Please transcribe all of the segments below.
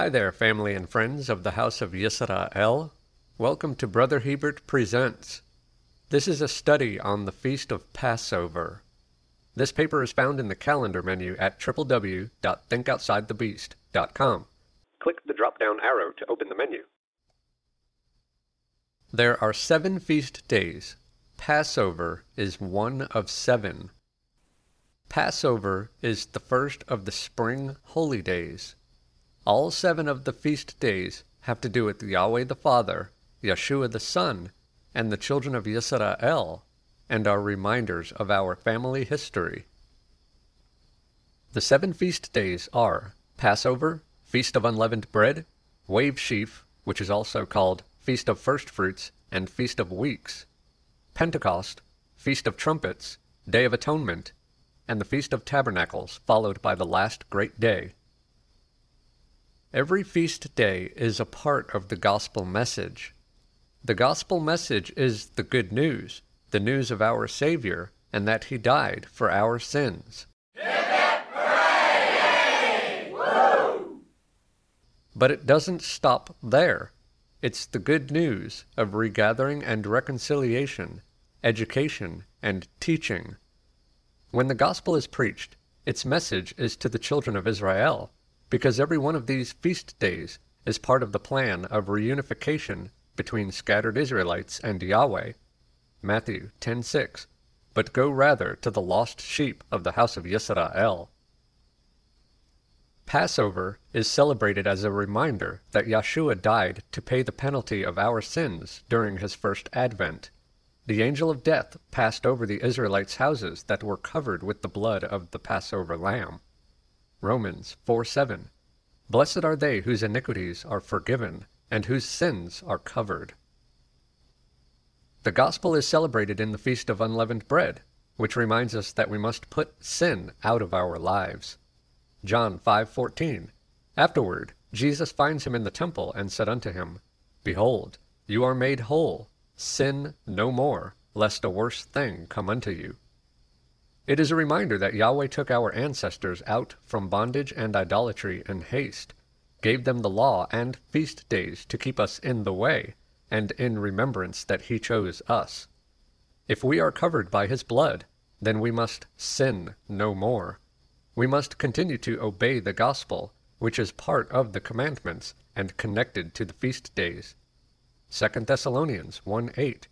Hi there, family and friends of the House of Yisrael. Welcome to Brother Hebert Presents. This is a study on the Feast of Passover. This paper is found in the calendar menu at www.thinkoutsidethebeast.com. Click the drop down arrow to open the menu. There are seven feast days. Passover is one of seven. Passover is the first of the spring holy days. All seven of the feast days have to do with Yahweh the Father, Yeshua the Son, and the children of Yisrael, and are reminders of our family history. The seven feast days are Passover, Feast of Unleavened Bread, Wave Sheaf, which is also called Feast of First Fruits and Feast of Weeks, Pentecost, Feast of Trumpets, Day of Atonement, and the Feast of Tabernacles, followed by the last great day. Every feast day is a part of the gospel message. The gospel message is the good news, the news of our Savior, and that He died for our sins. But it doesn't stop there. It's the good news of regathering and reconciliation, education and teaching. When the gospel is preached, its message is to the children of Israel because every one of these feast days is part of the plan of reunification between scattered Israelites and Yahweh. Matthew 10:6. But go rather to the lost sheep of the house of Yisrael. Passover is celebrated as a reminder that Yeshua died to pay the penalty of our sins during his first advent. The angel of death passed over the Israelites' houses that were covered with the blood of the Passover lamb. Romans 4 7. Blessed are they whose iniquities are forgiven, and whose sins are covered. The gospel is celebrated in the Feast of Unleavened Bread, which reminds us that we must put sin out of our lives. John 5:14. Afterward, Jesus finds him in the temple and said unto him, Behold, you are made whole. Sin no more, lest a worse thing come unto you. It is a reminder that Yahweh took our ancestors out from bondage and idolatry in haste, gave them the law and feast days to keep us in the way, and in remembrance that He chose us. If we are covered by His blood, then we must sin no more. We must continue to obey the gospel, which is part of the commandments and connected to the feast days. 2 Thessalonians 1 8.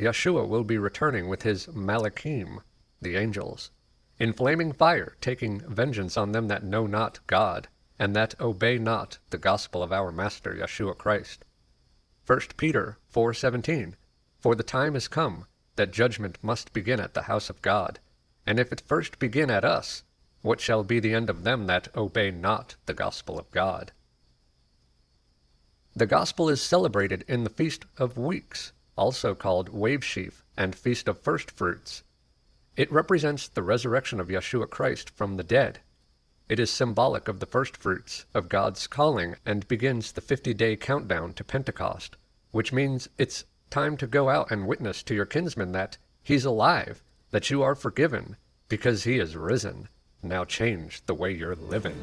Yeshua will be returning with his Malachim, the angels, in flaming fire, taking vengeance on them that know not God, and that obey not the gospel of our Master Yeshua Christ. 1 Peter 4:17 For the time is come that judgment must begin at the house of God, and if it first begin at us, what shall be the end of them that obey not the gospel of God? The gospel is celebrated in the Feast of Weeks, also called Wave Sheaf and Feast of First Fruits, it represents the resurrection of Yeshua Christ from the dead. It is symbolic of the first fruits of God's calling and begins the 50 day countdown to Pentecost, which means it's time to go out and witness to your kinsmen that he's alive, that you are forgiven, because he is risen. Now change the way you're living.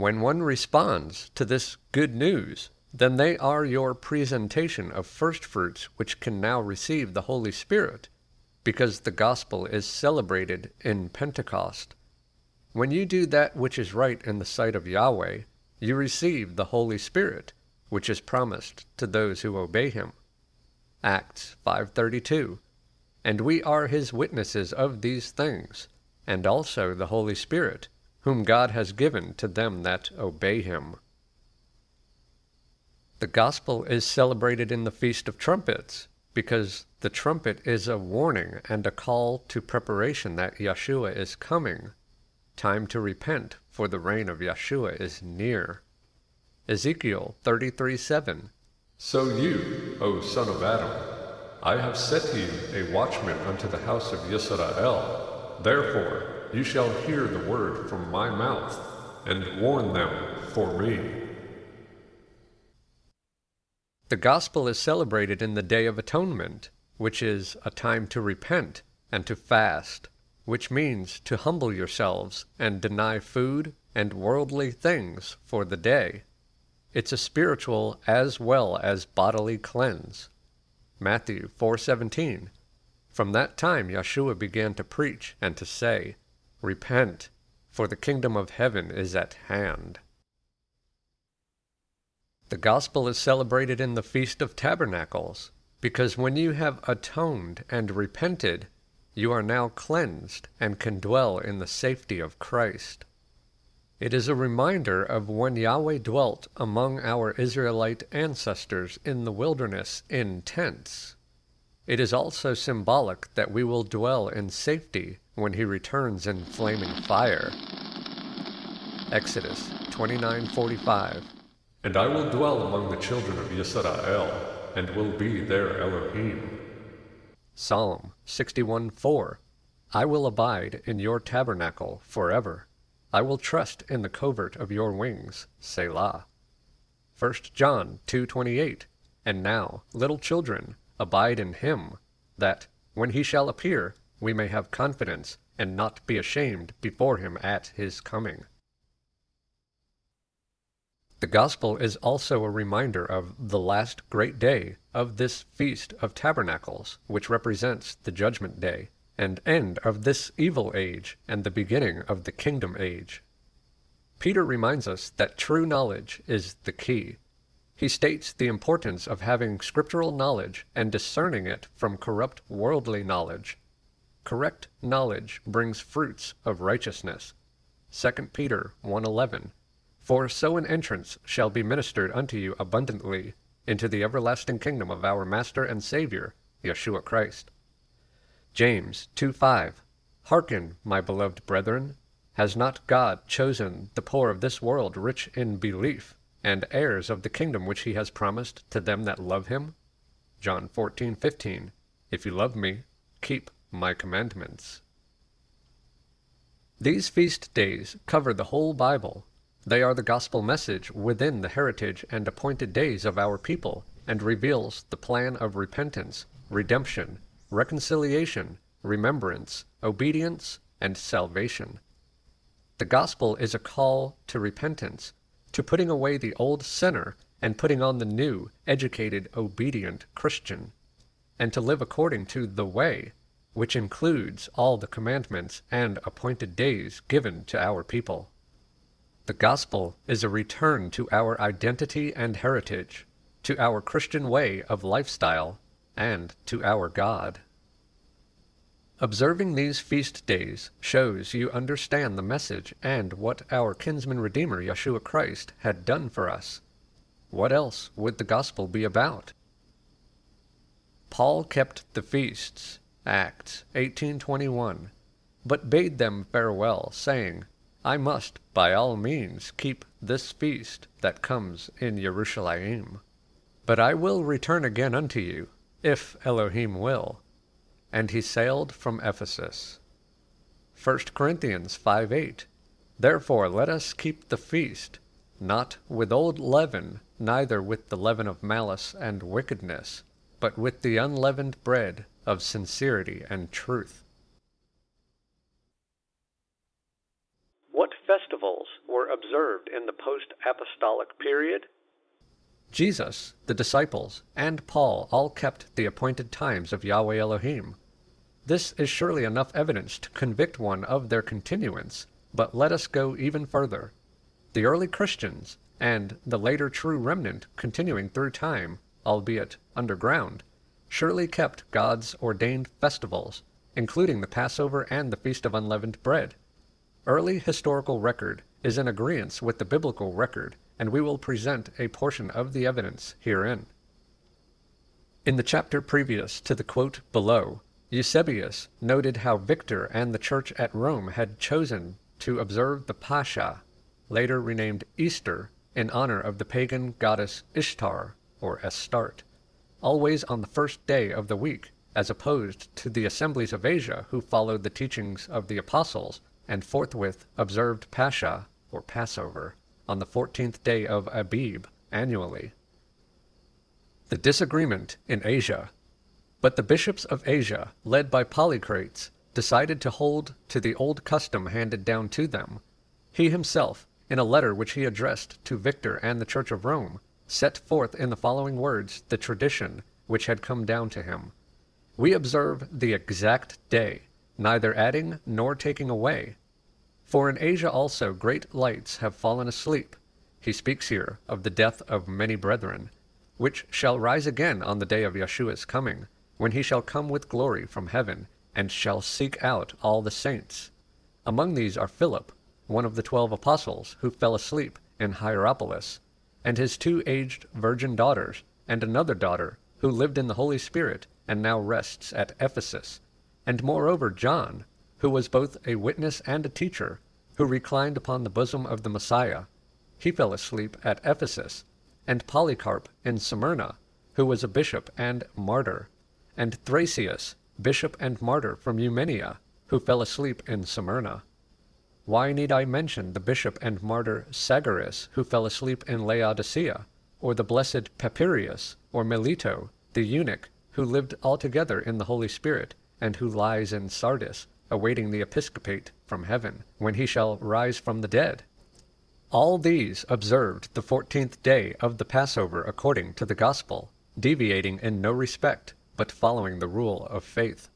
When one responds to this good news, then they are your presentation of first fruits which can now receive the Holy Spirit, because the gospel is celebrated in Pentecost. When you do that which is right in the sight of Yahweh, you receive the Holy Spirit, which is promised to those who obey him. Acts 5:32 And we are his witnesses of these things, and also the Holy Spirit, whom God has given to them that obey him. The gospel is celebrated in the Feast of Trumpets because the trumpet is a warning and a call to preparation that Yeshua is coming. Time to repent, for the reign of Yeshua is near. Ezekiel 33 7. So you, O son of Adam, I have set you a watchman unto the house of Israel. Therefore, you shall hear the word from my mouth, and warn them for me. The gospel is celebrated in the Day of Atonement, which is a time to repent and to fast, which means to humble yourselves and deny food and worldly things for the day. It's a spiritual as well as bodily cleanse. Matthew 4:17. From that time Yeshua began to preach and to say, Repent, for the kingdom of heaven is at hand. The gospel is celebrated in the Feast of Tabernacles, because when you have atoned and repented, you are now cleansed and can dwell in the safety of Christ. It is a reminder of when Yahweh dwelt among our Israelite ancestors in the wilderness in tents. It is also symbolic that we will dwell in safety when he returns in flaming fire. Exodus 29:45 And I will dwell among the children of Israel, and will be their Elohim. Psalm 61:4 I will abide in your tabernacle forever. I will trust in the covert of your wings. Selah. 1 John 2:28 And now, little children, abide in him, that when he shall appear, we may have confidence and not be ashamed before him at his coming. The Gospel is also a reminder of the last great day of this Feast of Tabernacles, which represents the Judgment Day, and end of this evil age and the beginning of the Kingdom Age. Peter reminds us that true knowledge is the key. He states the importance of having scriptural knowledge and discerning it from corrupt worldly knowledge. Correct knowledge brings fruits of righteousness. 2 Peter 1:11 for so an entrance shall be ministered unto you abundantly into the everlasting kingdom of our Master and Saviour, Yeshua Christ. James 2 5 Hearken, my beloved brethren, has not God chosen the poor of this world rich in belief, and heirs of the kingdom which he has promised to them that love him? John fourteen fifteen If you love me, keep my commandments. These feast days cover the whole Bible they are the gospel message within the heritage and appointed days of our people, and reveals the plan of repentance, redemption, reconciliation, remembrance, obedience, and salvation. The gospel is a call to repentance, to putting away the old sinner and putting on the new, educated, obedient Christian, and to live according to the way, which includes all the commandments and appointed days given to our people. The gospel is a return to our identity and heritage, to our Christian way of lifestyle, and to our God. Observing these feast days shows you understand the message and what our kinsman Redeemer Yeshua Christ had done for us. What else would the gospel be about? Paul kept the feasts, Acts 18:21, but bade them farewell, saying, I must by all means keep this feast that comes in Jerusalem. But I will return again unto you, if Elohim will. And he sailed from Ephesus. 1 Corinthians 5 8. Therefore let us keep the feast, not with old leaven, neither with the leaven of malice and wickedness, but with the unleavened bread of sincerity and truth. What festivals were observed in the post apostolic period? Jesus, the disciples, and Paul all kept the appointed times of Yahweh Elohim. This is surely enough evidence to convict one of their continuance, but let us go even further. The early Christians, and the later true remnant continuing through time, albeit underground, surely kept God's ordained festivals, including the Passover and the Feast of Unleavened Bread. Early historical record is in agreement with the biblical record, and we will present a portion of the evidence herein. In the chapter previous to the quote below, Eusebius noted how Victor and the church at Rome had chosen to observe the Pascha, later renamed Easter, in honor of the pagan goddess Ishtar, or Astarte. Always on the first day of the week, as opposed to the assemblies of Asia who followed the teachings of the apostles and forthwith observed Pascha, or Passover, on the fourteenth day of Abib annually. The disagreement in Asia. But the bishops of Asia, led by Polycrates, decided to hold to the old custom handed down to them. He himself, in a letter which he addressed to Victor and the Church of Rome, set forth in the following words the tradition which had come down to him. We observe the exact day, neither adding nor taking away. For in Asia also great lights have fallen asleep. He speaks here of the death of many brethren, which shall rise again on the day of Yeshua's coming, when he shall come with glory from heaven, and shall seek out all the saints. Among these are Philip, one of the twelve apostles, who fell asleep in Hierapolis, and his two aged virgin daughters, and another daughter, who lived in the Holy Spirit, and now rests at Ephesus, and moreover John, who was both a witness and a teacher, who reclined upon the bosom of the Messiah. He fell asleep at Ephesus, and Polycarp in Smyrna, who was a bishop and martyr, and Thracius, bishop and martyr from Eumenia, who fell asleep in Smyrna. Why need I mention the bishop and martyr Sagaris, who fell asleep in Laodicea, or the blessed Papirius, or Melito, the eunuch, who lived altogether in the Holy Spirit, and who lies in Sardis, awaiting the episcopate from heaven, when he shall rise from the dead? All these observed the fourteenth day of the Passover according to the gospel, deviating in no respect, but following the rule of faith.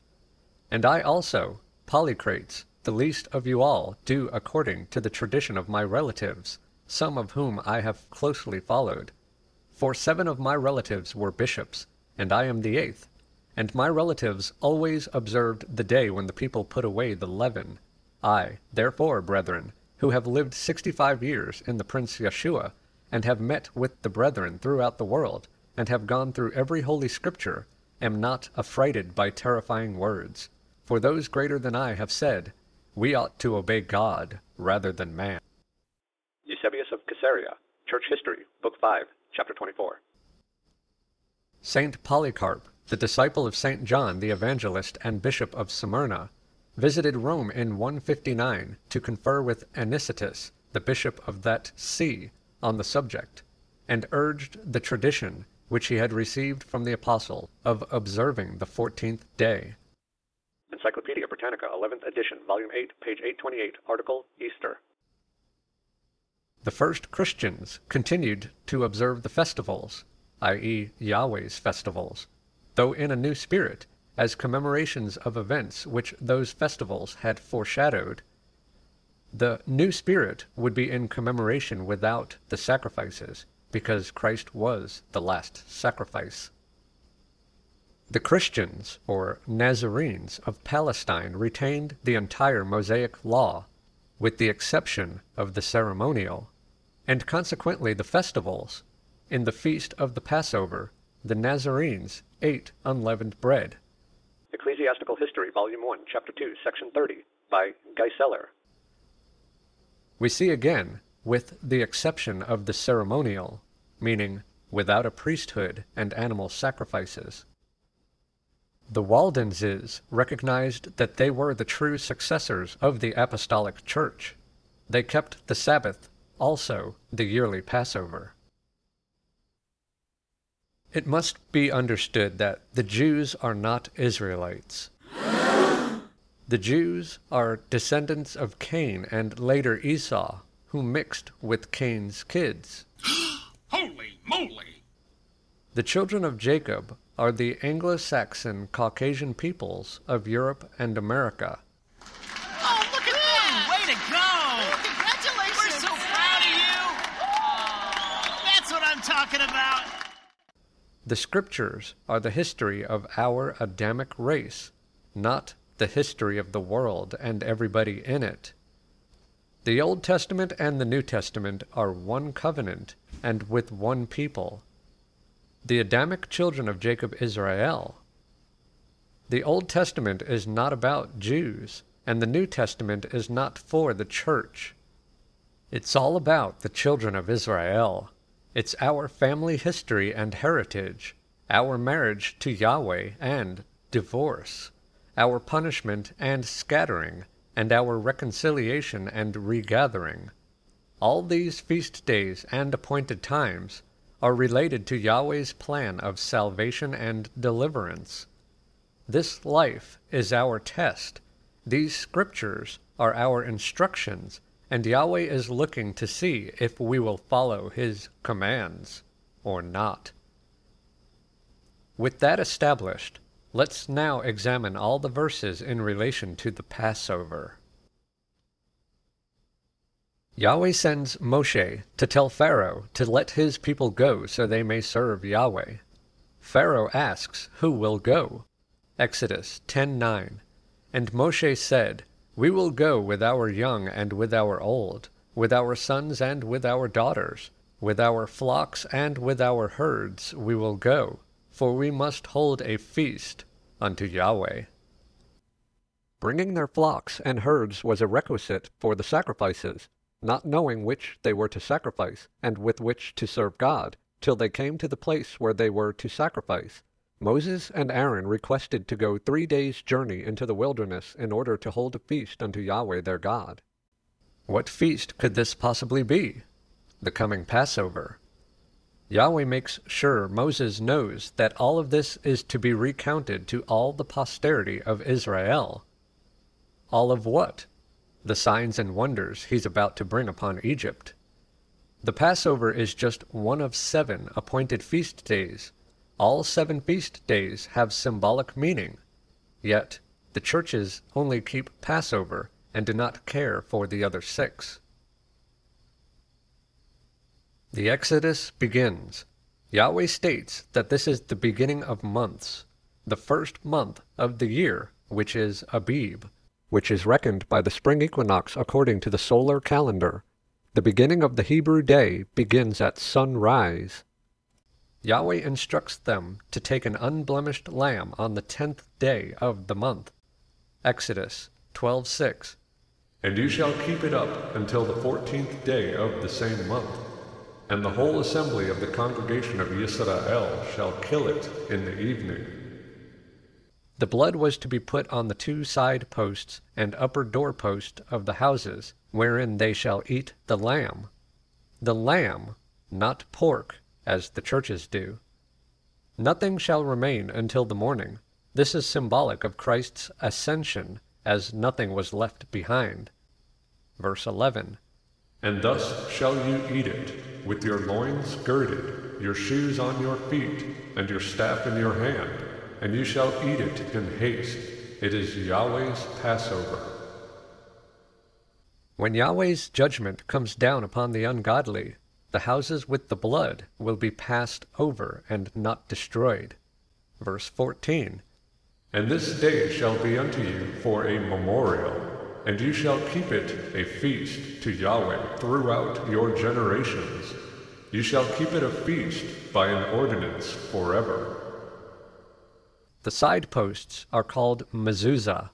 And I also, Polycrates, the least of you all, do according to the tradition of my relatives, some of whom I have closely followed. For seven of my relatives were bishops, and I am the eighth. And my relatives always observed the day when the people put away the leaven. I, therefore, brethren, who have lived sixty five years in the Prince Yeshua, and have met with the brethren throughout the world, and have gone through every holy scripture, am not affrighted by terrifying words. For those greater than I have said, We ought to obey God rather than man. Eusebius of Caesarea, Church History, Book 5, Chapter 24. Saint Polycarp, the disciple of Saint John the Evangelist and Bishop of Smyrna, visited Rome in 159 to confer with Anicetus, the bishop of that see, on the subject, and urged the tradition which he had received from the apostle of observing the fourteenth day. Encyclopedia Britannica, 11th edition, volume 8, page 828, article Easter. The first Christians continued to observe the festivals, i.e., Yahweh's festivals, though in a new spirit, as commemorations of events which those festivals had foreshadowed. The new spirit would be in commemoration without the sacrifices, because Christ was the last sacrifice. The Christians, or Nazarenes, of Palestine retained the entire Mosaic law, with the exception of the ceremonial, and consequently the festivals. In the feast of the Passover, the Nazarenes ate unleavened bread, Ecclesiastical History, Volume 1, Chapter 2, Section 30, by Gieseler. We see again, with the exception of the ceremonial, meaning without a priesthood and animal sacrifices. The Waldenses recognized that they were the true successors of the Apostolic Church. They kept the Sabbath, also the yearly Passover. It must be understood that the Jews are not Israelites. The Jews are descendants of Cain and later Esau, who mixed with Cain's kids. Holy moly! The children of Jacob are the Anglo Saxon Caucasian peoples of Europe and America. Oh, look at that! Way to go! Congratulations! We're so proud of you! That's what I'm talking about! The scriptures are the history of our Adamic race, not the history of the world and everybody in it. The Old Testament and the New Testament are one covenant and with one people. The Adamic children of Jacob Israel. The Old Testament is not about Jews, and the New Testament is not for the church. It's all about the children of Israel. It's our family history and heritage, our marriage to Yahweh and divorce, our punishment and scattering, and our reconciliation and regathering. All these feast days and appointed times are related to Yahweh's plan of salvation and deliverance. This life is our test. These scriptures are our instructions, and Yahweh is looking to see if we will follow his commands or not. With that established, let's now examine all the verses in relation to the Passover. Yahweh sends Moshe to tell Pharaoh to let his people go so they may serve Yahweh. Pharaoh asks who will go. Exodus 10:9. And Moshe said, We will go with our young and with our old, with our sons and with our daughters, with our flocks and with our herds we will go, for we must hold a feast unto Yahweh. Bringing their flocks and herds was a requisite for the sacrifices, not knowing which they were to sacrifice, and with which to serve God, till they came to the place where they were to sacrifice. Moses and Aaron requested to go three days' journey into the wilderness in order to hold a feast unto Yahweh their God. What feast could this possibly be? The coming Passover. Yahweh makes sure Moses knows that all of this is to be recounted to all the posterity of Israel. All of what? The signs and wonders he's about to bring upon Egypt. The Passover is just one of seven appointed feast days. All seven feast days have symbolic meaning. Yet, the churches only keep Passover and do not care for the other six. The Exodus begins. Yahweh states that this is the beginning of months, the first month of the year, which is Abib which is reckoned by the spring equinox according to the solar calendar. The beginning of the Hebrew day begins at sunrise. Yahweh instructs them to take an unblemished lamb on the tenth day of the month. Exodus 12:6. And you shall keep it up until the fourteenth day of the same month. And the whole assembly of the congregation of Israel shall kill it in the evening. The blood was to be put on the two side posts and upper door post of the houses, wherein they shall eat the lamb. The lamb, not pork, as the churches do. Nothing shall remain until the morning. This is symbolic of Christ's ascension, as nothing was left behind. Verse 11 And thus shall you eat it, with your loins girded, your shoes on your feet, and your staff in your hand and you shall eat it in haste. It is Yahweh's Passover. When Yahweh's judgment comes down upon the ungodly, the houses with the blood will be passed over and not destroyed. Verse 14 And this day shall be unto you for a memorial, and you shall keep it a feast to Yahweh throughout your generations. You shall keep it a feast by an ordinance forever. The side posts are called mezuzah.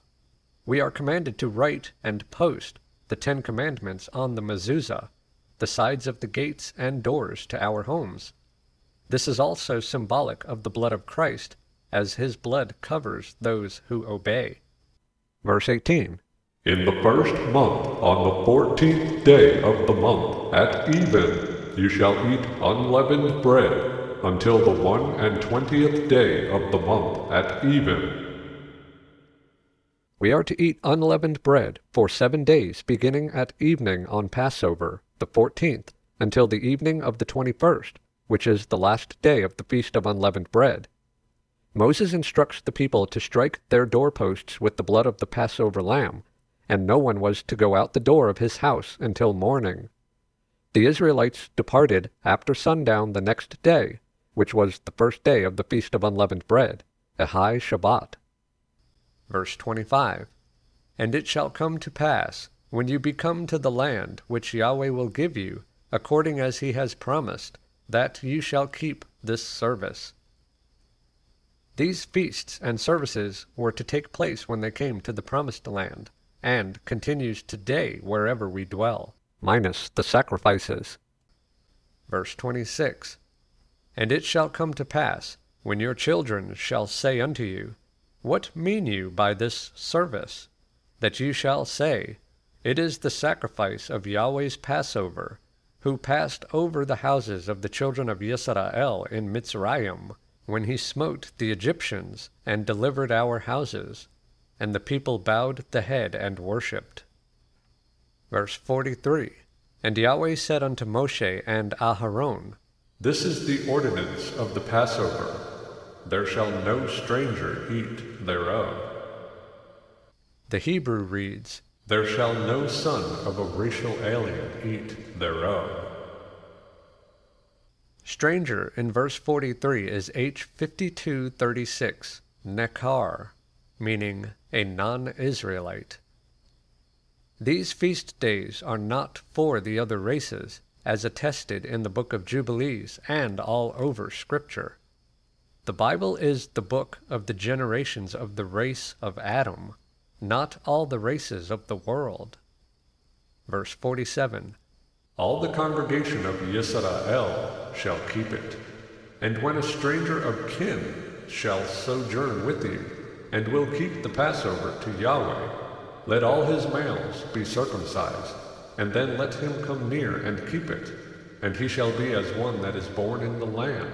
We are commanded to write and post the Ten Commandments on the mezuzah, the sides of the gates and doors to our homes. This is also symbolic of the blood of Christ, as his blood covers those who obey. Verse 18 In the first month, on the fourteenth day of the month, at even, you shall eat unleavened bread until the one and twentieth day of the month at even. We are to eat unleavened bread for seven days, beginning at evening on Passover, the fourteenth, until the evening of the twenty first, which is the last day of the feast of unleavened bread. Moses instructs the people to strike their doorposts with the blood of the Passover lamb, and no one was to go out the door of his house until morning. The Israelites departed after sundown the next day, which was the first day of the Feast of Unleavened Bread, a high Shabbat. Verse 25 And it shall come to pass, when you be come to the land which Yahweh will give you, according as he has promised, that you shall keep this service. These feasts and services were to take place when they came to the promised land, and continues today wherever we dwell, minus the sacrifices. Verse 26 and it shall come to pass, When your children shall say unto you, What mean you by this service? That you shall say, It is the sacrifice of Yahweh's Passover, who passed over the houses of the children of Yisrael in Mitzrayim, when he smote the Egyptians and delivered our houses. And the people bowed the head and worshipped. Verse 43 And Yahweh said unto Moshe and Aharon, This is the ordinance of the Passover. There shall no stranger eat thereof. The Hebrew reads, There shall no son of a racial alien eat thereof. Stranger in verse 43 is H5236, Nekar, meaning a non Israelite. These feast days are not for the other races, as attested in the book of Jubilees and all over Scripture. The Bible is the book of the generations of the race of Adam, not all the races of the world. Verse 47 All the congregation of Yisrael shall keep it. And when a stranger of kin shall sojourn with you, and will keep the Passover to Yahweh, let all his males be circumcised, and then let him come near and keep it, and he shall be as one that is born in the land.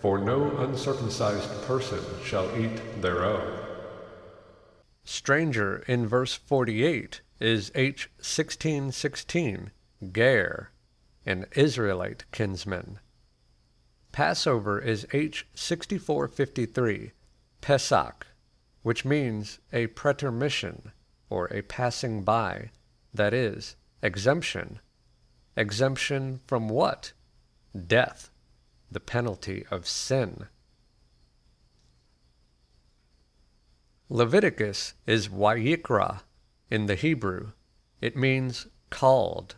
For no uncircumcised person shall eat thereof. Stranger in verse 48 is H1616, Ger, an Israelite kinsman. Passover is H6453, Pesach, which means a pretermission or a passing by, that is, exemption. Exemption from what? Death, the penalty of sin. Leviticus is Wayikra in the Hebrew. It means called.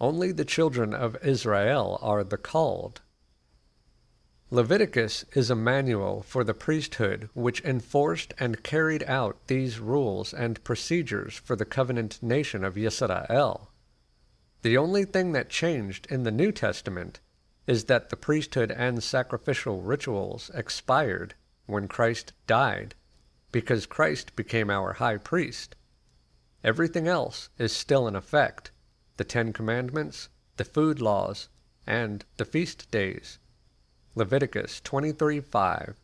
Only the children of Israel are the called. Leviticus is a manual for the priesthood which enforced and carried out these rules and procedures for the covenant nation of Yisrael. The only thing that changed in the New Testament is that the priesthood and sacrificial rituals expired when Christ died, because Christ became our high priest. Everything else is still in effect the Ten Commandments, the food laws, and the feast days. Leviticus 23 5.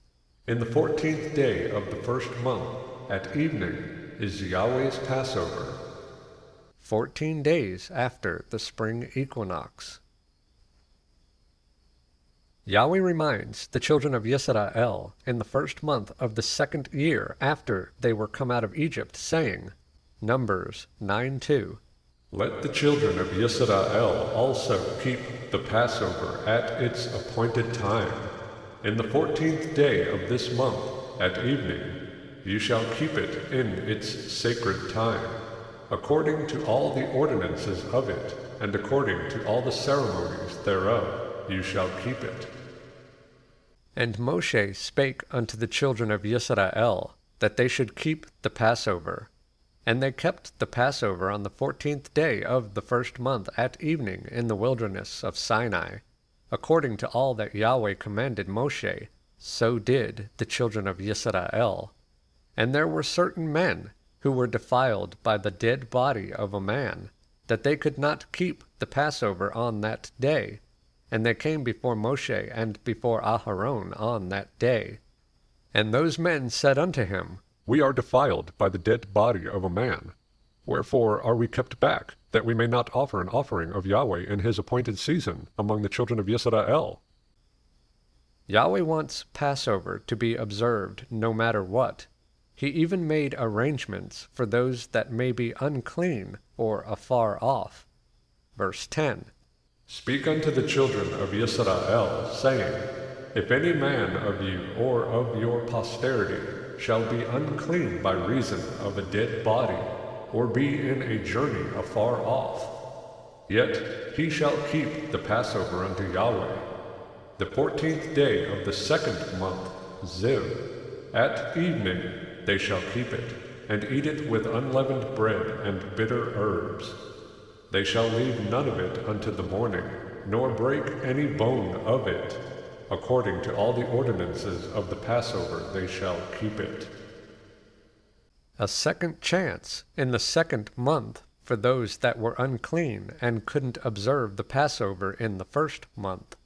In the fourteenth day of the first month, at evening, is Yahweh's Passover. Fourteen days after the spring equinox. Yahweh reminds the children of Yisrael in the first month of the second year after they were come out of Egypt, saying, Numbers 9 2, Let the children of Yisrael also keep the Passover at its appointed time. In the fourteenth day of this month, at evening, you shall keep it in its sacred time, according to all the ordinances of it, and according to all the ceremonies thereof, you shall keep it. And Moshe spake unto the children of Yisrael that they should keep the Passover. And they kept the Passover on the fourteenth day of the first month at evening in the wilderness of Sinai. According to all that Yahweh commanded Moshe, so did the children of Yisrael. And there were certain men who were defiled by the dead body of a man, that they could not keep the Passover on that day. And they came before Moshe and before Aharon on that day. And those men said unto him, We are defiled by the dead body of a man. Wherefore are we kept back, that we may not offer an offering of Yahweh in his appointed season among the children of Yisrael? Yahweh wants Passover to be observed no matter what. He even made arrangements for those that may be unclean or afar off. Verse 10 Speak unto the children of Yisrael, saying, If any man of you or of your posterity shall be unclean by reason of a dead body, or be in a journey afar off, yet he shall keep the Passover unto Yahweh. The fourteenth day of the second month, Ziv, at evening they shall keep it, and eat it with unleavened bread and bitter herbs. They shall leave none of it unto the morning, nor break any bone of it. According to all the ordinances of the Passover, they shall keep it. A second chance in the second month for those that were unclean and couldn't observe the Passover in the first month.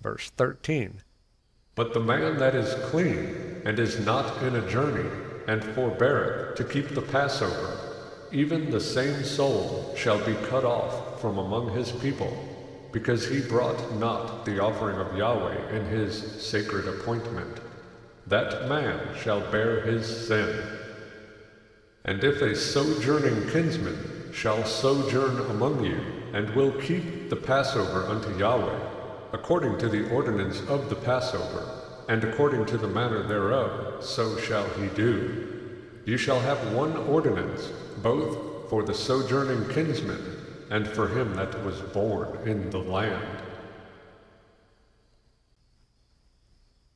Verse 13. But the man that is clean, and is not in a journey, and forbeareth to keep the Passover, even the same soul shall be cut off from among his people, because he brought not the offering of Yahweh in his sacred appointment. That man shall bear his sin. And if a sojourning kinsman shall sojourn among you, and will keep the Passover unto Yahweh, according to the ordinance of the Passover, and according to the manner thereof, so shall he do. You shall have one ordinance, both for the sojourning kinsman, and for him that was born in the land.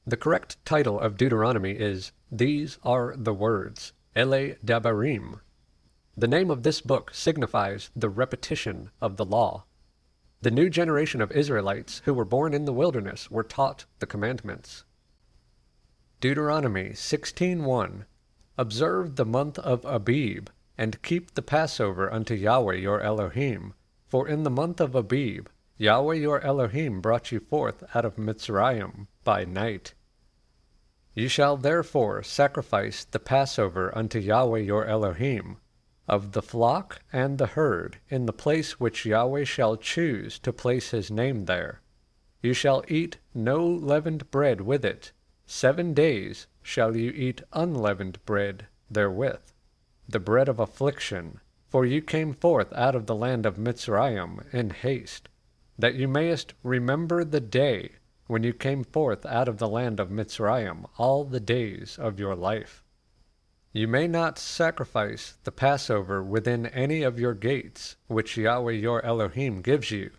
The correct title of Deuteronomy is These Are the Words, Ele Dabarim. The name of this book signifies the repetition of the law. The new generation of Israelites who were born in the wilderness were taught the commandments. Deuteronomy 16:1 Observe the month of Abib and keep the Passover unto Yahweh your Elohim for in the month of Abib Yahweh your Elohim brought you forth out of Mitzrayim by night. You shall therefore sacrifice the Passover unto Yahweh your Elohim of the flock and the herd in the place which Yahweh shall choose to place his name there. You shall eat no leavened bread with it. Seven days shall you eat unleavened bread therewith, the bread of affliction, for you came forth out of the land of Mitzrayim in haste, that you mayest remember the day when you came forth out of the land of Mitzrayim all the days of your life. You may not sacrifice the Passover within any of your gates, which Yahweh your Elohim gives you,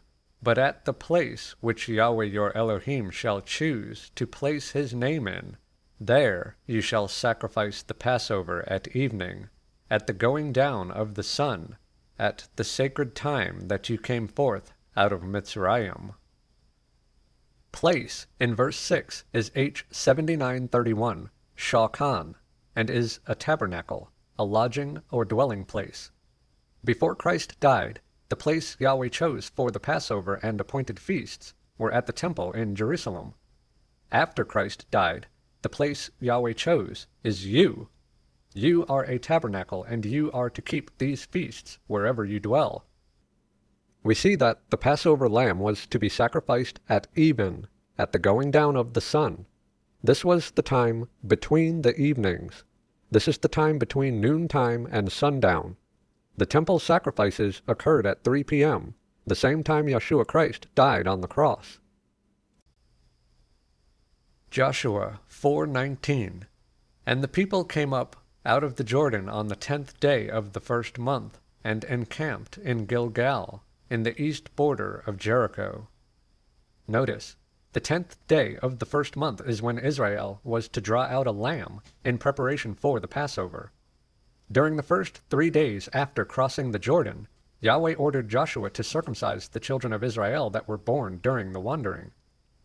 but at the place which Yahweh your Elohim shall choose to place his name in, there you shall sacrifice the Passover at evening, at the going down of the sun, at the sacred time that you came forth out of Mitzrayim. Place in verse 6 is H7931, Shawkan, and is a tabernacle, a lodging or dwelling place. Before Christ died, the place Yahweh chose for the Passover and appointed feasts were at the temple in Jerusalem. After Christ died, the place Yahweh chose is you. You are a tabernacle, and you are to keep these feasts wherever you dwell. We see that the Passover lamb was to be sacrificed at even, at the going down of the sun. This was the time between the evenings. This is the time between noontime and sundown. The temple sacrifices occurred at 3 p.m., the same time Yeshua Christ died on the cross. Joshua 4:19 And the people came up out of the Jordan on the tenth day of the first month, and encamped in Gilgal, in the east border of Jericho. Notice, the tenth day of the first month is when Israel was to draw out a lamb in preparation for the Passover. During the first three days after crossing the Jordan, Yahweh ordered Joshua to circumcise the children of Israel that were born during the wandering,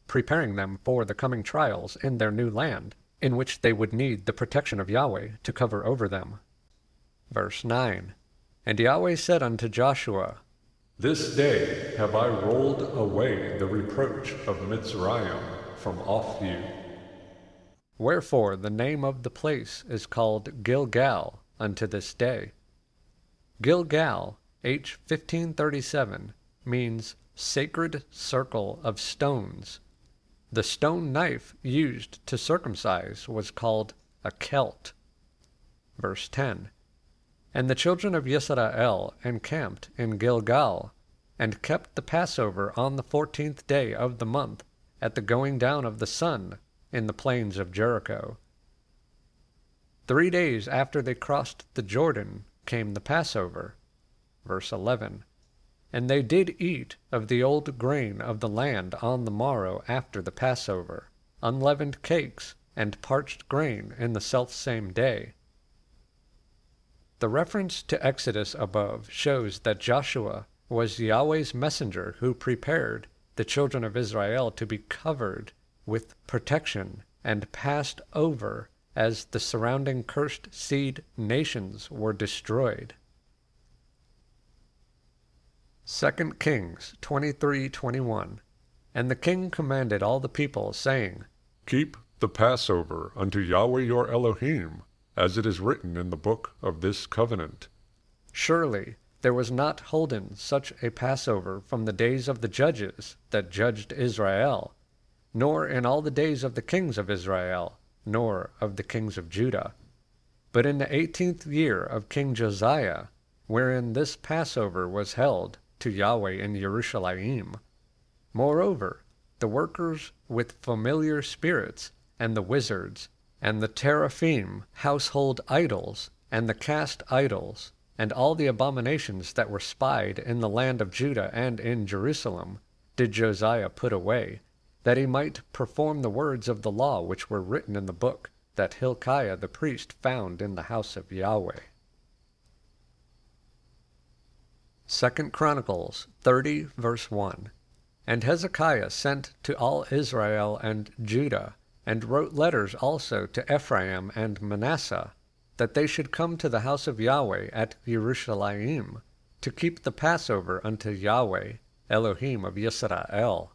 preparing them for the coming trials in their new land, in which they would need the protection of Yahweh to cover over them. Verse 9 And Yahweh said unto Joshua, This day have I rolled away the reproach of Mitzrayim from off you. Wherefore the name of the place is called Gilgal unto this day. Gilgal, H. 1537, means sacred circle of stones. The stone knife used to circumcise was called a celt. Verse 10 And the children of Yisrael encamped in Gilgal, and kept the Passover on the fourteenth day of the month, at the going down of the sun, in the plains of Jericho. Three days after they crossed the Jordan came the Passover. Verse 11 And they did eat of the old grain of the land on the morrow after the Passover, unleavened cakes, and parched grain in the selfsame day. The reference to Exodus above shows that Joshua was Yahweh's messenger who prepared the children of Israel to be covered with protection and passed over as the surrounding cursed seed nations were destroyed. 2 Kings 23:21 And the king commanded all the people saying, Keep the Passover unto Yahweh your Elohim, as it is written in the book of this covenant. Surely there was not holden such a Passover from the days of the judges that judged Israel, nor in all the days of the kings of Israel, nor of the kings of Judah. But in the eighteenth year of King Josiah, wherein this Passover was held to Yahweh in Jerusalem. Moreover, the workers with familiar spirits, and the wizards, and the teraphim, household idols, and the cast idols, and all the abominations that were spied in the land of Judah and in Jerusalem, did Josiah put away, that he might perform the words of the law which were written in the book that Hilkiah the priest found in the house of Yahweh. Second Chronicles 30 verse 1 And Hezekiah sent to all Israel and Judah, and wrote letters also to Ephraim and Manasseh, that they should come to the house of Yahweh at Jerusalem, to keep the Passover unto Yahweh, Elohim of Yisrael.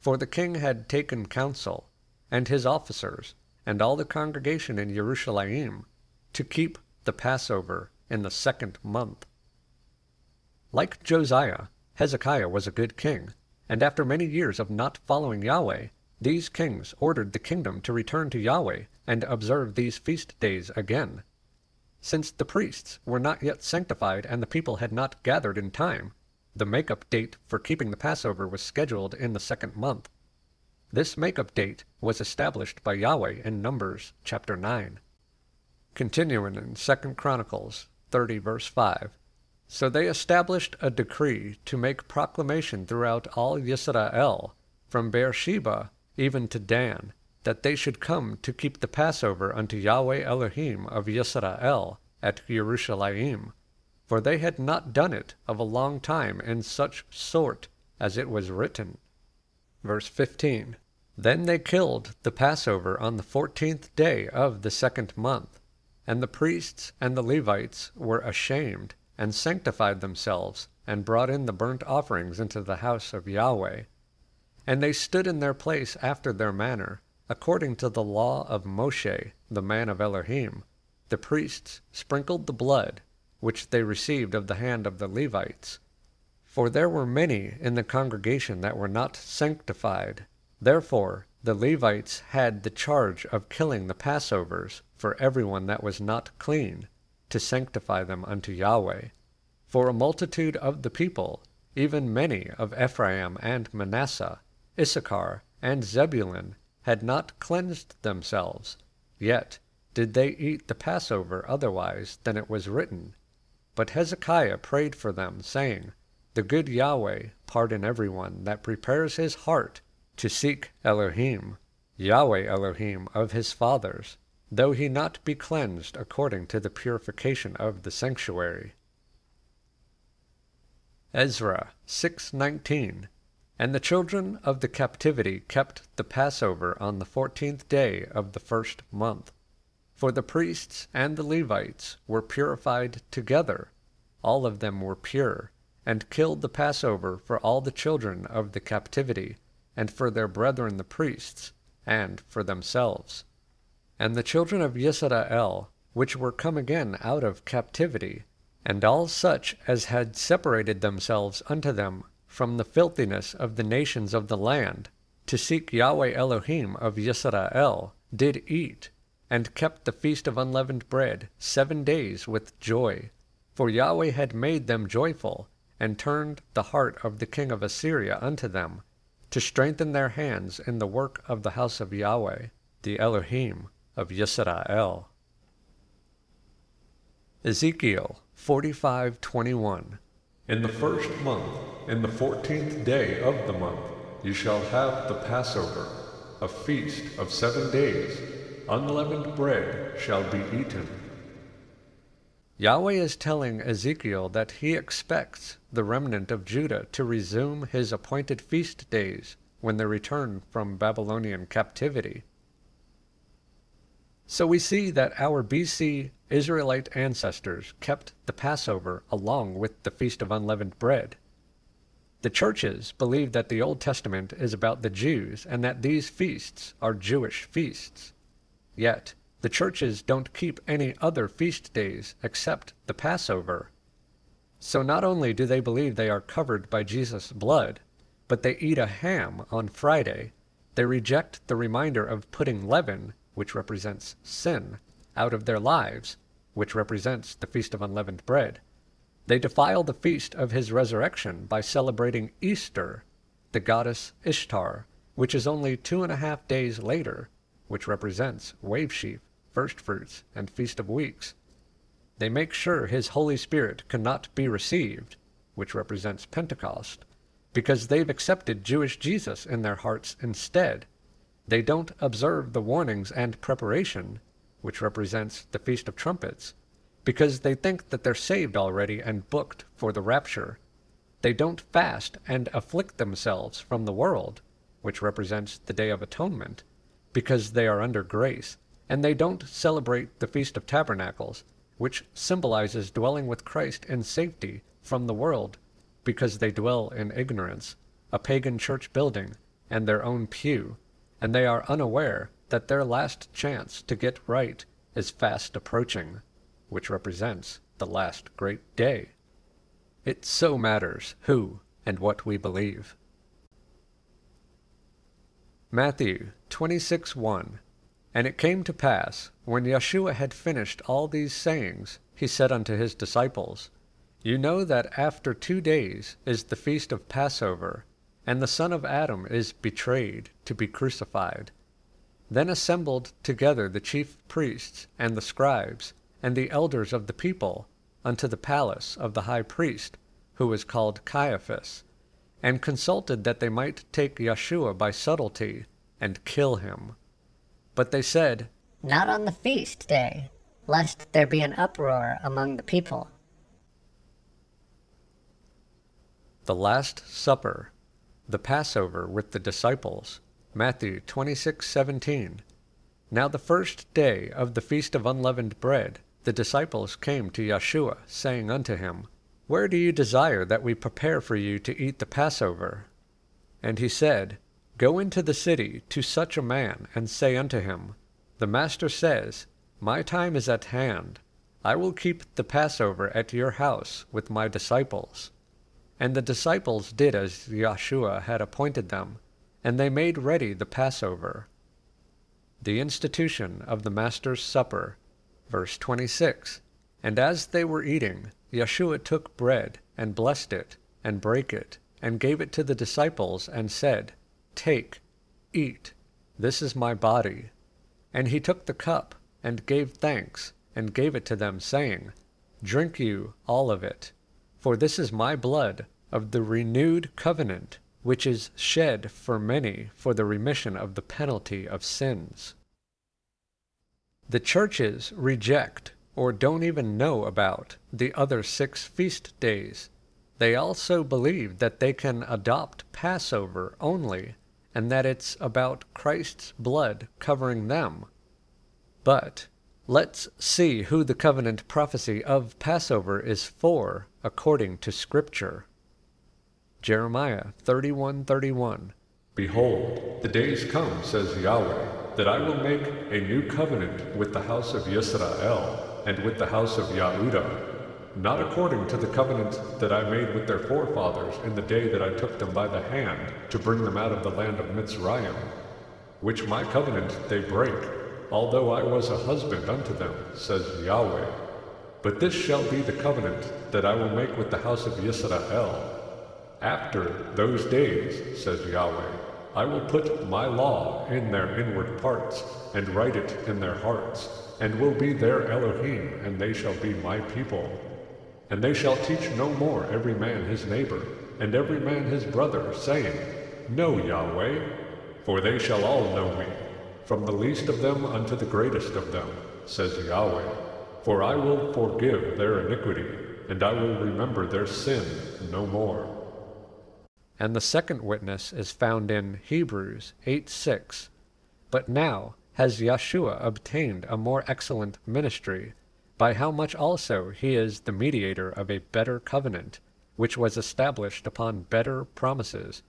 For the king had taken counsel, and his officers, and all the congregation in Jerusalem, to keep the Passover in the second month. Like Josiah, Hezekiah was a good king, and after many years of not following Yahweh, these kings ordered the kingdom to return to Yahweh and observe these feast days again. Since the priests were not yet sanctified and the people had not gathered in time, the make-up date for keeping the Passover was scheduled in the second month. This make-up date was established by Yahweh in Numbers chapter 9. Continuing in 2 Chronicles 30 verse 5. So they established a decree to make proclamation throughout all Yisrael, from Beersheba even to Dan, that they should come to keep the Passover unto Yahweh Elohim of Yisrael at Jerusalem, for they had not done it of a long time in such sort as it was written. Verse 15 Then they killed the Passover on the fourteenth day of the second month, and the priests and the Levites were ashamed, and sanctified themselves, and brought in the burnt offerings into the house of Yahweh. And they stood in their place after their manner, according to the law of Moshe, the man of Elohim. The priests sprinkled the blood, which they received of the hand of the Levites. For there were many in the congregation that were not sanctified. Therefore the Levites had the charge of killing the Passovers for everyone that was not clean, to sanctify them unto Yahweh. For a multitude of the people, even many of Ephraim and Manasseh, Issachar and Zebulun, had not cleansed themselves, yet did they eat the Passover otherwise than it was written. But Hezekiah prayed for them, saying, The good Yahweh pardon everyone that prepares his heart to seek Elohim, Yahweh Elohim of his fathers, though he not be cleansed according to the purification of the sanctuary. Ezra 6:19 and the children of the captivity kept the Passover on the fourteenth day of the first month. For the priests and the Levites were purified together, all of them were pure, and killed the Passover for all the children of the captivity, and for their brethren the priests, and for themselves. And the children of Yisrael, which were come again out of captivity, and all such as had separated themselves unto them from the filthiness of the nations of the land, to seek Yahweh Elohim of Yisrael, did eat, and kept the feast of unleavened bread seven days with joy. For Yahweh had made them joyful, and turned the heart of the king of Assyria unto them, to strengthen their hands in the work of the house of Yahweh, the Elohim of Yisrael. Ezekiel 45:21 In the first month, in the fourteenth day of the month, you shall have the Passover, a feast of seven days. Unleavened bread shall be eaten. Yahweh is telling Ezekiel that he expects the remnant of Judah to resume his appointed feast days when they return from Babylonian captivity. So we see that our BC Israelite ancestors kept the Passover along with the Feast of Unleavened Bread. The churches believe that the Old Testament is about the Jews and that these feasts are Jewish feasts. Yet, the churches don't keep any other feast days except the Passover. So not only do they believe they are covered by Jesus' blood, but they eat a ham on Friday. They reject the reminder of putting leaven, which represents sin, out of their lives, which represents the Feast of Unleavened Bread. They defile the feast of his resurrection by celebrating Easter, the goddess Ishtar, which is only two and a half days later, which represents wave sheaf, first fruits, and feast of weeks. They make sure his Holy Spirit cannot be received, which represents Pentecost, because they've accepted Jewish Jesus in their hearts instead. They don't observe the warnings and preparation, which represents the Feast of Trumpets, because they think that they're saved already and booked for the rapture. They don't fast and afflict themselves from the world, which represents the Day of Atonement, because they are under grace, and they don't celebrate the Feast of Tabernacles, which symbolizes dwelling with Christ in safety from the world, because they dwell in ignorance, a pagan church building, and their own pew, and they are unaware that their last chance to get right is fast approaching which represents the last great day. It so matters who and what we believe. Matthew 26 1 And it came to pass, when Yeshua had finished all these sayings, he said unto his disciples, You know that after two days is the feast of Passover, and the Son of Adam is betrayed to be crucified. Then assembled together the chief priests and the scribes and the elders of the people unto the palace of the high priest, who was called Caiaphas, and consulted that they might take Yeshua by subtlety and kill him. But they said, Not on the feast day, lest there be an uproar among the people. The Last Supper, the Passover with the disciples, Matthew 26:17. Now the first day of the feast of unleavened bread, the disciples came to Yeshua, saying unto him, Where do you desire that we prepare for you to eat the Passover? And he said, Go into the city to such a man, and say unto him, The Master says, My time is at hand. I will keep the Passover at your house with my disciples. And the disciples did as Yeshua had appointed them, and they made ready the Passover. The institution of the Master's Supper Verse 26 And as they were eating, Yeshua took bread, and blessed it, and brake it, and gave it to the disciples, and said, Take, eat, this is my body. And he took the cup, and gave thanks, and gave it to them, saying, Drink you all of it, for this is my blood of the renewed covenant, which is shed for many for the remission of the penalty of sins. The churches reject or don't even know about the other six feast days. They also believe that they can adopt Passover only and that it's about Christ's blood covering them. But let's see who the covenant prophecy of Passover is for according to Scripture. Jeremiah 31:31 Behold, the days come, says Yahweh that I will make a new covenant with the house of Yisrael and with the house of Yahudah, not according to the covenant that I made with their forefathers in the day that I took them by the hand to bring them out of the land of Mitzrayim, which my covenant they break, although I was a husband unto them, says Yahweh. But this shall be the covenant that I will make with the house of Yisrael. After those days, says Yahweh, I will put my law in their inward parts, and write it in their hearts, and will be their Elohim, and they shall be my people. And they shall teach no more every man his neighbor, and every man his brother, saying, Know Yahweh, for they shall all know me, from the least of them unto the greatest of them, says Yahweh. For I will forgive their iniquity, and I will remember their sin no more. and the second witness is found in Hebrews 8 6. But now has Yeshua obtained a more excellent ministry, by how much also he is the mediator of a better covenant, which was established upon better promises.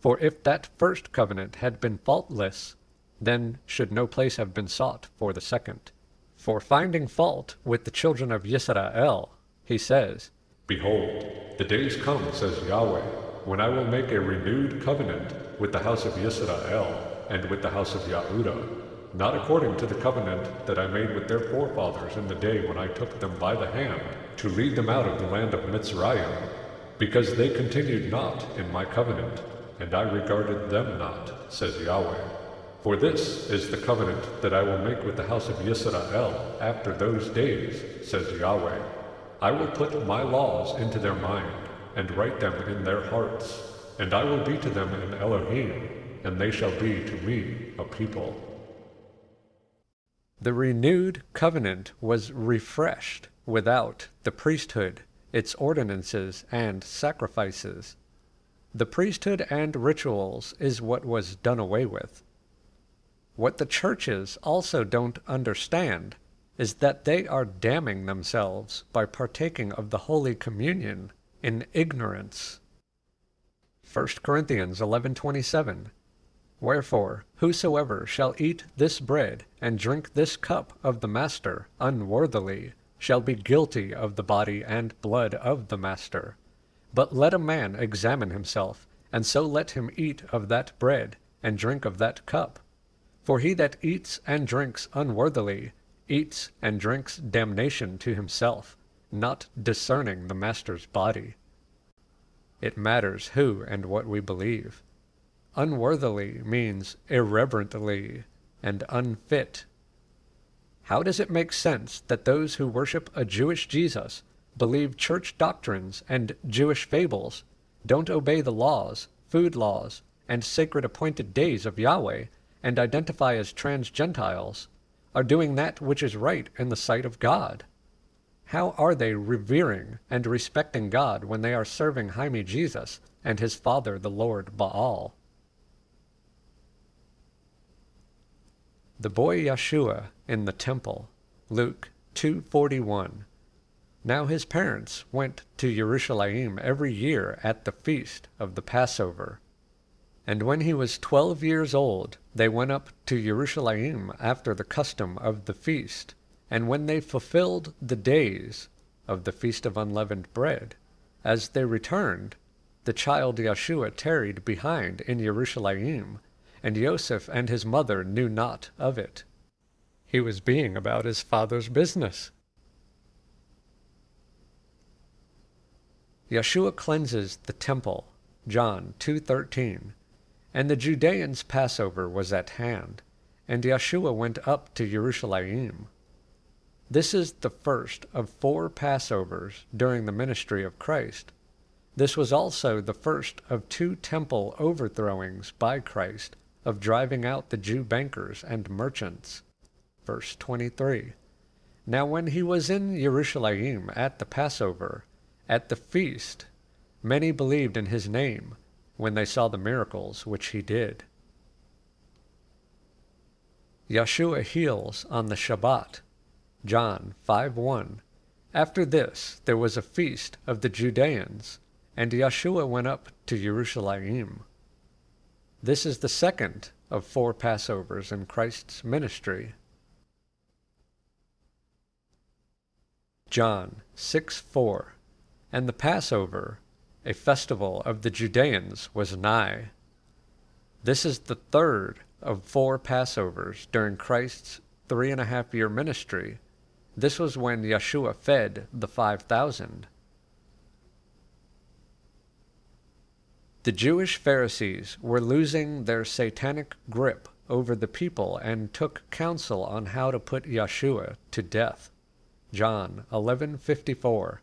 For if that first covenant had been faultless, then should no place have been sought for the second. For finding fault with the children of Yisrael, he says, Behold, the days come, says Yahweh, when I will make a renewed covenant with the house of Yisrael and with the house of Yahudah, not according to the covenant that I made with their forefathers in the day when I took them by the hand to lead them out of the land of Mitzrayim, because they continued not in my covenant, and I regarded them not, says Yahweh. For this is the covenant that I will make with the house of Yisrael after those days, says Yahweh. I will put my laws into their mind, and write them in their hearts, and I will be to them an Elohim, and they shall be to me a people. The renewed covenant was refreshed without the priesthood, its ordinances, and sacrifices. The priesthood and rituals is what was done away with. What the churches also don't understand is that they are damning themselves by partaking of the Holy Communion in ignorance. 1 Corinthians 11:27 Wherefore whosoever shall eat this bread and drink this cup of the master unworthily shall be guilty of the body and blood of the master. But let a man examine himself, and so let him eat of that bread and drink of that cup. For he that eats and drinks unworthily eats and drinks damnation to himself, not discerning the master's body. It matters who and what we believe. Unworthily means irreverently and unfit. How does it make sense that those who worship a Jewish Jesus, believe church doctrines and Jewish fables, don't obey the laws, food laws, and sacred appointed days of Yahweh, and identify as trans Gentiles, are doing that which is right in the sight of God? How are they revering and respecting God when they are serving Jaime Jesus and his father the Lord Baal? The boy Yeshua in the temple, Luke 2:41. Now his parents went to Jerusalem every year at the feast of the Passover. And when he was twelve years old, they went up to Jerusalem after the custom of the feast. And when they fulfilled the days of the feast of unleavened bread, as they returned, the child Yeshua tarried behind in Jerusalem and Joseph and his mother knew not of it. He was being about his father's business. Yeshua cleanses the temple, John 2:13. And the Judeans' Passover was at hand, and Yeshua went up to Jerusalem. This is the first of four Passovers during the ministry of Christ. This was also the first of two temple overthrowings by Christ of driving out the Jew bankers and merchants. Verse 23. Now when he was in Jerusalem at the Passover, at the feast, many believed in his name when they saw the miracles which he did. Yeshua heals on the Shabbat. John 5 1. After this there was a feast of the Judeans, and Yeshua went up to Jerusalem. This is the second of four Passovers in Christ's ministry. John 6 4 And the Passover, a festival of the Judeans, was nigh. This is the third of four Passovers during Christ's three and a half year ministry. This was when Yeshua fed the five thousand. The Jewish Pharisees were losing their satanic grip over the people and took counsel on how to put Yeshua to death. John 11:54.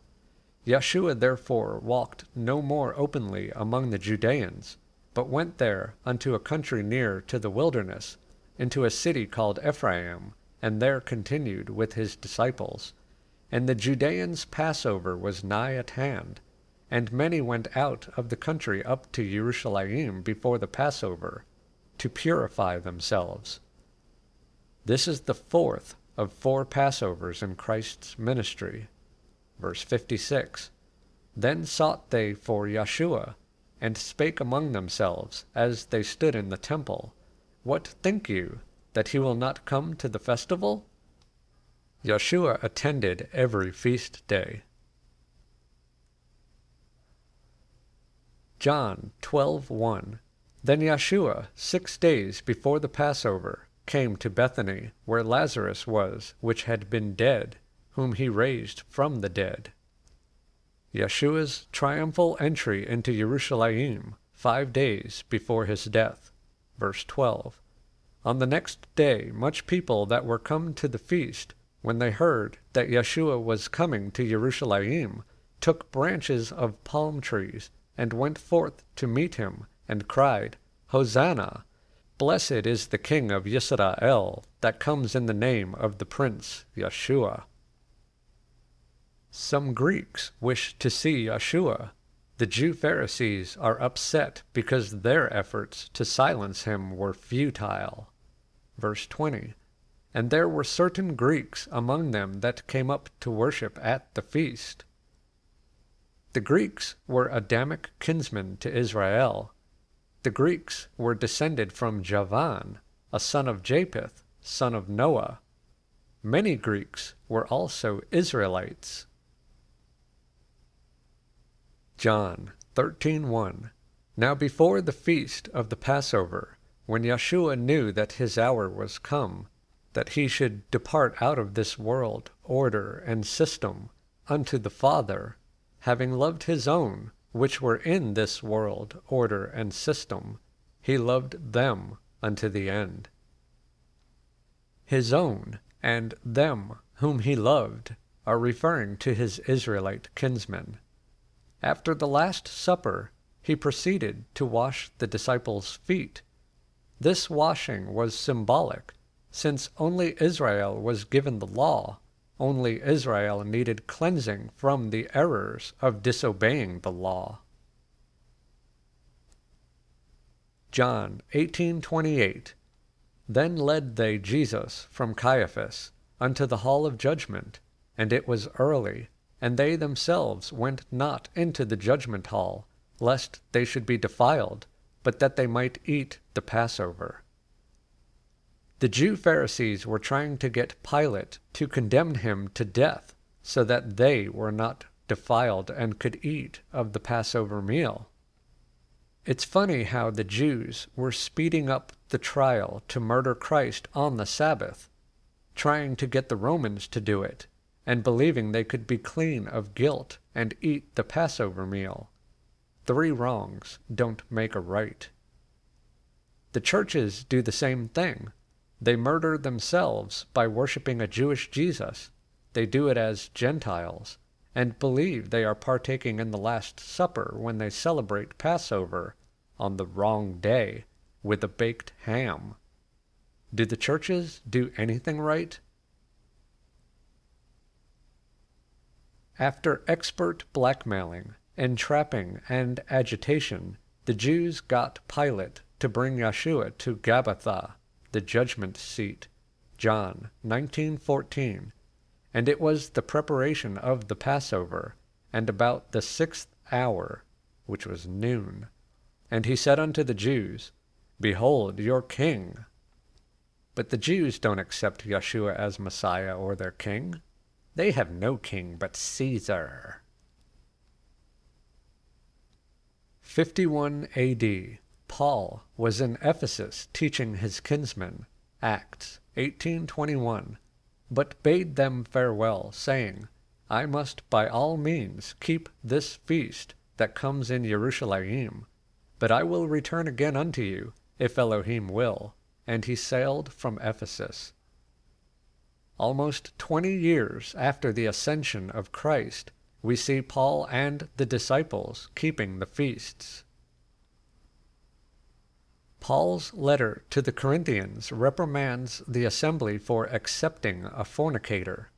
Yeshua therefore walked no more openly among the Judeans, but went there unto a country near to the wilderness, into a city called Ephraim, and there continued with his disciples. And the Judeans' Passover was nigh at hand, and many went out of the country up to Jerusalem before the Passover, to purify themselves. This is the fourth of four Passovers in Christ's ministry. Verse 56 Then sought they for Yeshua, and spake among themselves, as they stood in the temple, What think you, that he will not come to the festival? Yeshua attended every feast day. John 12:1 Then Yeshua, six days before the Passover, came to Bethany, where Lazarus was, which had been dead, whom he raised from the dead. Yeshua's triumphal entry into Jerusalem five days before his death. Verse 12. On the next day, much people that were come to the feast, when they heard that Yeshua was coming to Jerusalem, took branches of palm trees, and went forth to meet him, and cried, Hosanna! Blessed is the King of Israel that comes in the name of the Prince Yeshua. Some Greeks wish to see Yeshua. The Jew Pharisees are upset because their efforts to silence him were futile. Verse 20 And there were certain Greeks among them that came up to worship at the feast. The Greeks were Adamic kinsmen to Israel. The Greeks were descended from Javan, a son of Japheth, son of Noah. Many Greeks were also Israelites. John 13:1 Now before the feast of the Passover, when Yeshua knew that his hour was come, that he should depart out of this world, order, and system, unto the Father, having loved his own, which were in this world, order, and system, he loved them unto the end. His own and them whom he loved are referring to his Israelite kinsmen. After the Last Supper, he proceeded to wash the disciples' feet. This washing was symbolic, since only Israel was given the law. Only Israel needed cleansing from the errors of disobeying the law. John 18:28 Then led they Jesus from Caiaphas unto the hall of judgment, and it was early, and they themselves went not into the judgment hall, lest they should be defiled, but that they might eat the Passover. The Jew Pharisees were trying to get Pilate to condemn him to death, so that they were not defiled and could eat of the Passover meal. It's funny how the Jews were speeding up the trial to murder Christ on the Sabbath, trying to get the Romans to do it, and believing they could be clean of guilt and eat the Passover meal. Three wrongs don't make a right. The churches do the same thing. They murder themselves by worshiping a Jewish Jesus. They do it as Gentiles and believe they are partaking in the Last Supper when they celebrate Passover on the wrong day with a baked ham. Do the churches do anything right? After expert blackmailing, entrapping, and agitation, the Jews got Pilate to bring Yeshua to Gabbatha, the judgment seat. John 19:14 and it was the preparation of the Passover, and about the sixth hour, which was noon. And he said unto the Jews, Behold your king. But the Jews don't accept Yeshua as Messiah or their king. They have no king but Caesar. 51 AD. Paul was in Ephesus teaching his kinsmen. Acts 1821 but bade them farewell, saying, I must by all means keep this feast that comes in Jerusalem, but I will return again unto you, if Elohim will. And he sailed from Ephesus. Almost twenty years after the ascension of Christ, we see Paul and the disciples keeping the feasts. Paul's letter to the Corinthians reprimands the assembly for accepting a fornicator.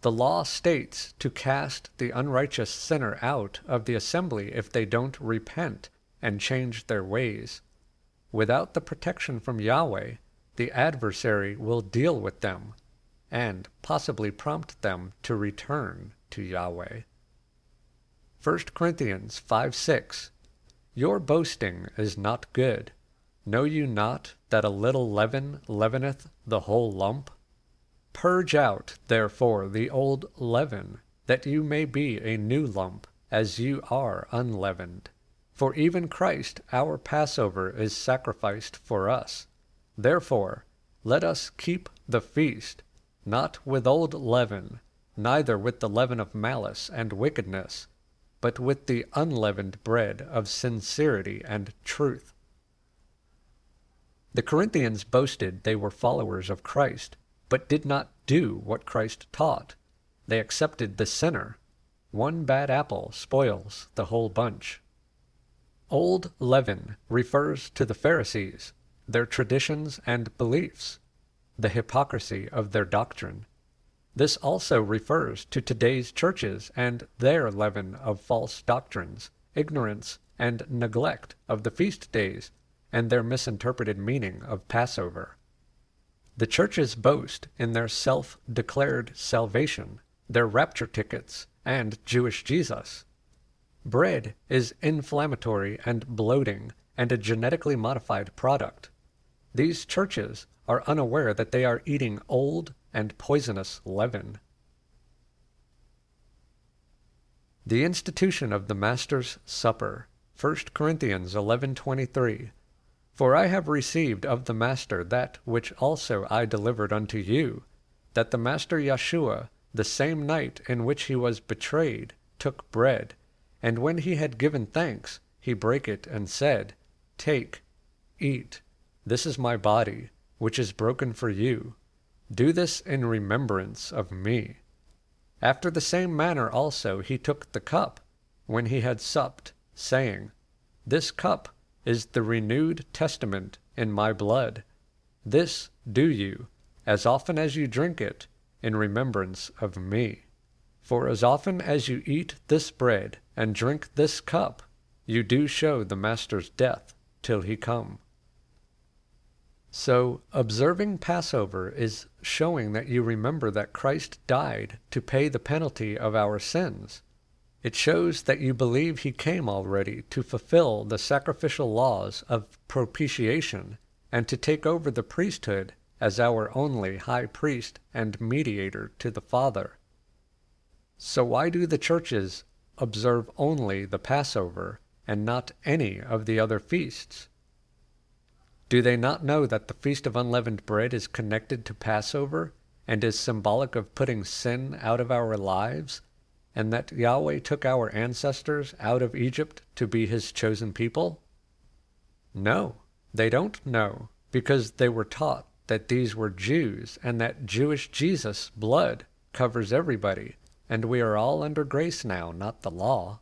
The law states to cast the unrighteous sinner out of the assembly if they don't repent and change their ways. Without the protection from Yahweh, the adversary will deal with them and possibly prompt them to return to Yahweh. 1 Corinthians 5 6 Your boasting is not good. Know you not that a little leaven leaveneth the whole lump? Purge out, therefore, the old leaven, that you may be a new lump, as you are unleavened. For even Christ our Passover is sacrificed for us. Therefore, let us keep the feast, not with old leaven, neither with the leaven of malice and wickedness, but with the unleavened bread of sincerity and truth. The Corinthians boasted they were followers of Christ, but did not do what Christ taught. They accepted the sinner. One bad apple spoils the whole bunch. Old leaven refers to the Pharisees, their traditions and beliefs, the hypocrisy of their doctrine. This also refers to today's churches and their leaven of false doctrines, ignorance, and neglect of the feast days, and their misinterpreted meaning of Passover. The churches boast in their self declared salvation, their rapture tickets, and Jewish Jesus. Bread is inflammatory and bloating and a genetically modified product. These churches are unaware that they are eating old and poisonous leaven. The institution of the Master's Supper, 1 Corinthians 11:23. For I have received of the Master that which also I delivered unto you, that the Master Yeshua, the same night in which he was betrayed, took bread, and when he had given thanks, he brake it and said, Take, eat, this is my body, which is broken for you. Do this in remembrance of me. After the same manner also he took the cup, when he had supped, saying, This cup is the renewed testament in my blood. This do you, as often as you drink it, in remembrance of me. For as often as you eat this bread and drink this cup, you do show the Master's death till he come. So, observing Passover is showing that you remember that Christ died to pay the penalty of our sins. It shows that you believe he came already to fulfill the sacrificial laws of propitiation and to take over the priesthood as our only high priest and mediator to the Father. So, why do the churches observe only the Passover and not any of the other feasts? Do they not know that the Feast of Unleavened Bread is connected to Passover and is symbolic of putting sin out of our lives, and that Yahweh took our ancestors out of Egypt to be his chosen people? No, they don't know, because they were taught that these were Jews and that Jewish Jesus' blood covers everybody, and we are all under grace now, not the law.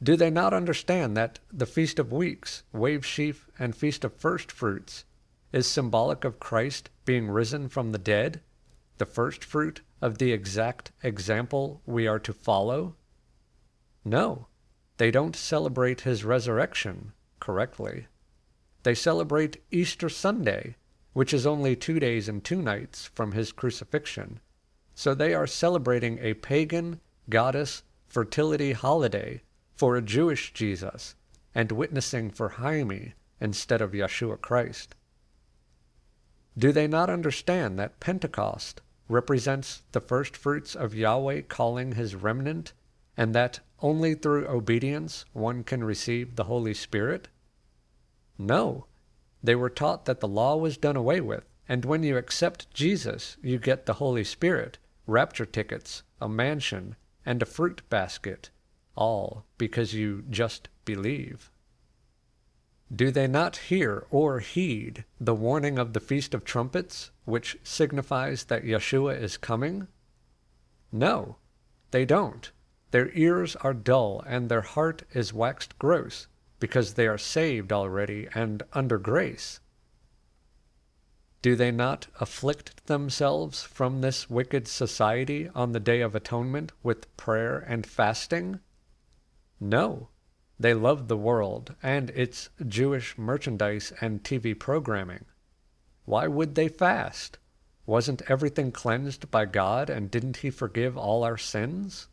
Do they not understand that the Feast of Weeks, Wave Sheaf, and Feast of First Fruits is symbolic of Christ being risen from the dead, the first fruit of the exact example we are to follow? No, they don't celebrate his resurrection correctly. They celebrate Easter Sunday, which is only two days and two nights from his crucifixion. So they are celebrating a pagan goddess fertility holiday for a Jewish Jesus and witnessing for Jaime instead of Yeshua Christ? Do they not understand that Pentecost represents the first fruits of Yahweh calling his remnant, and that only through obedience one can receive the Holy Spirit? No. They were taught that the law was done away with, and when you accept Jesus, you get the Holy Spirit, rapture tickets, a mansion, and a fruit basket all because you just believe. Do they not hear or heed the warning of the Feast of Trumpets, which signifies that Yeshua is coming? No, they don't. Their ears are dull, and their heart is waxed gross, because they are saved already and under grace. Do they not afflict themselves from this wicked society on the Day of Atonement with prayer and fasting? No. They love the world and its Jewish merchandise and TV programming. Why would they fast? Wasn't everything cleansed by God and didn't He forgive all our sins?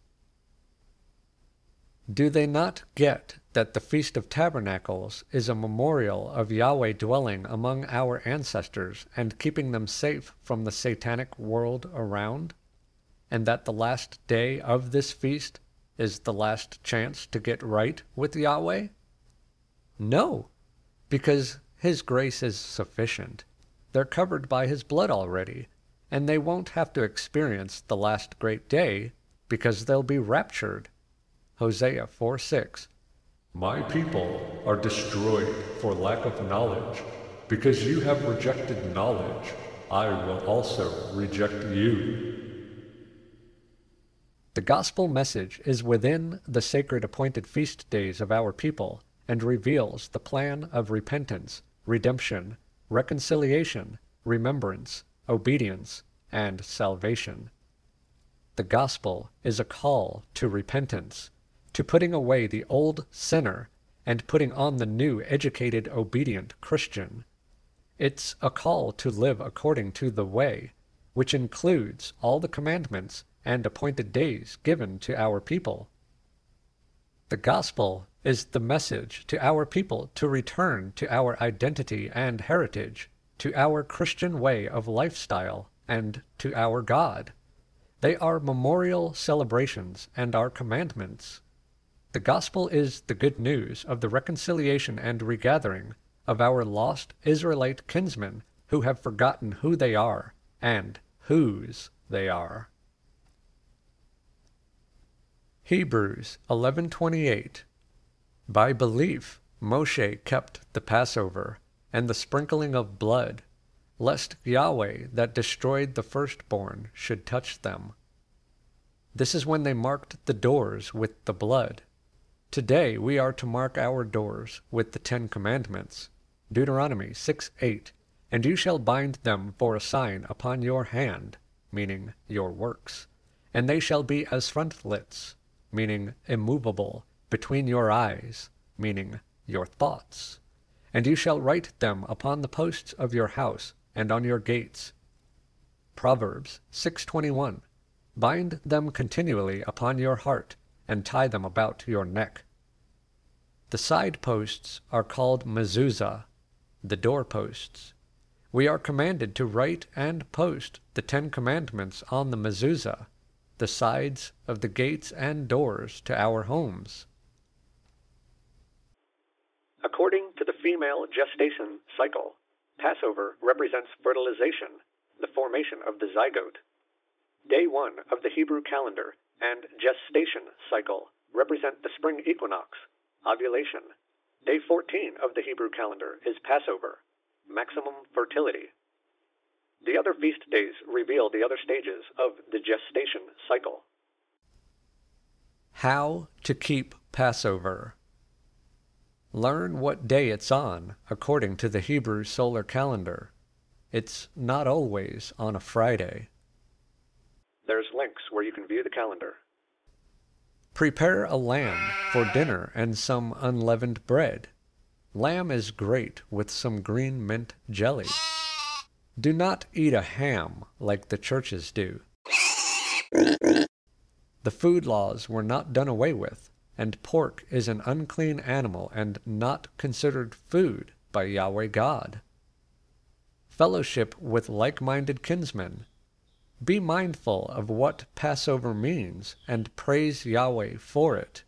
Do they not get that the Feast of Tabernacles is a memorial of Yahweh dwelling among our ancestors and keeping them safe from the satanic world around? And that the last day of this feast is the last chance to get right with Yahweh? No, because His grace is sufficient. They're covered by His blood already, and they won't have to experience the last great day because they'll be raptured Hosea 4 6. My people are destroyed for lack of knowledge. Because you have rejected knowledge, I will also reject you. The gospel message is within the sacred appointed feast days of our people and reveals the plan of repentance, redemption, reconciliation, remembrance, obedience, and salvation. The gospel is a call to repentance to putting away the old sinner and putting on the new, educated, obedient Christian. It's a call to live according to the way, which includes all the commandments and appointed days given to our people. The gospel is the message to our people to return to our identity and heritage, to our Christian way of lifestyle, and to our God. They are memorial celebrations and our commandments. The gospel is the good news of the reconciliation and regathering of our lost Israelite kinsmen who have forgotten who they are and whose they are. Hebrews 11:28 By belief Moshe kept the Passover and the sprinkling of blood lest Yahweh that destroyed the firstborn should touch them. This is when they marked the doors with the blood Today we are to mark our doors with the Ten Commandments. Deuteronomy 6 8. And you shall bind them for a sign upon your hand, meaning your works. And they shall be as frontlets, meaning immovable, between your eyes, meaning your thoughts. And you shall write them upon the posts of your house and on your gates. Proverbs 6:21 Bind them continually upon your heart and tie them about your neck. The side posts are called mezuzah, the door posts. We are commanded to write and post the Ten Commandments on the mezuzah, the sides of the gates and doors to our homes. According to the female gestation cycle, Passover represents fertilization, the formation of the zygote. Day one of the Hebrew calendar and gestation cycle represent the spring equinox, ovulation. Day 14 of the Hebrew calendar is Passover, maximum fertility. The other feast days reveal the other stages of the gestation cycle. How to keep Passover. Learn what day it's on according to the Hebrew solar calendar. It's not always on a Friday. There's links where you can view the calendar. Prepare a lamb for dinner and some unleavened bread. Lamb is great with some green mint jelly. Do not eat a ham like the churches do. The food laws were not done away with, and pork is an unclean animal and not considered food by Yahweh God. Fellowship with like minded kinsmen be mindful of what Passover means and praise Yahweh for it.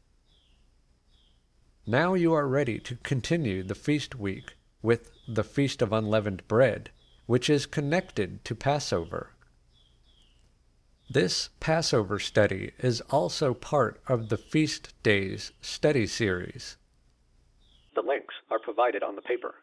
Now you are ready to continue the feast week with the Feast of Unleavened Bread, which is connected to Passover. This Passover study is also part of the Feast Days study series. The links are provided on the paper.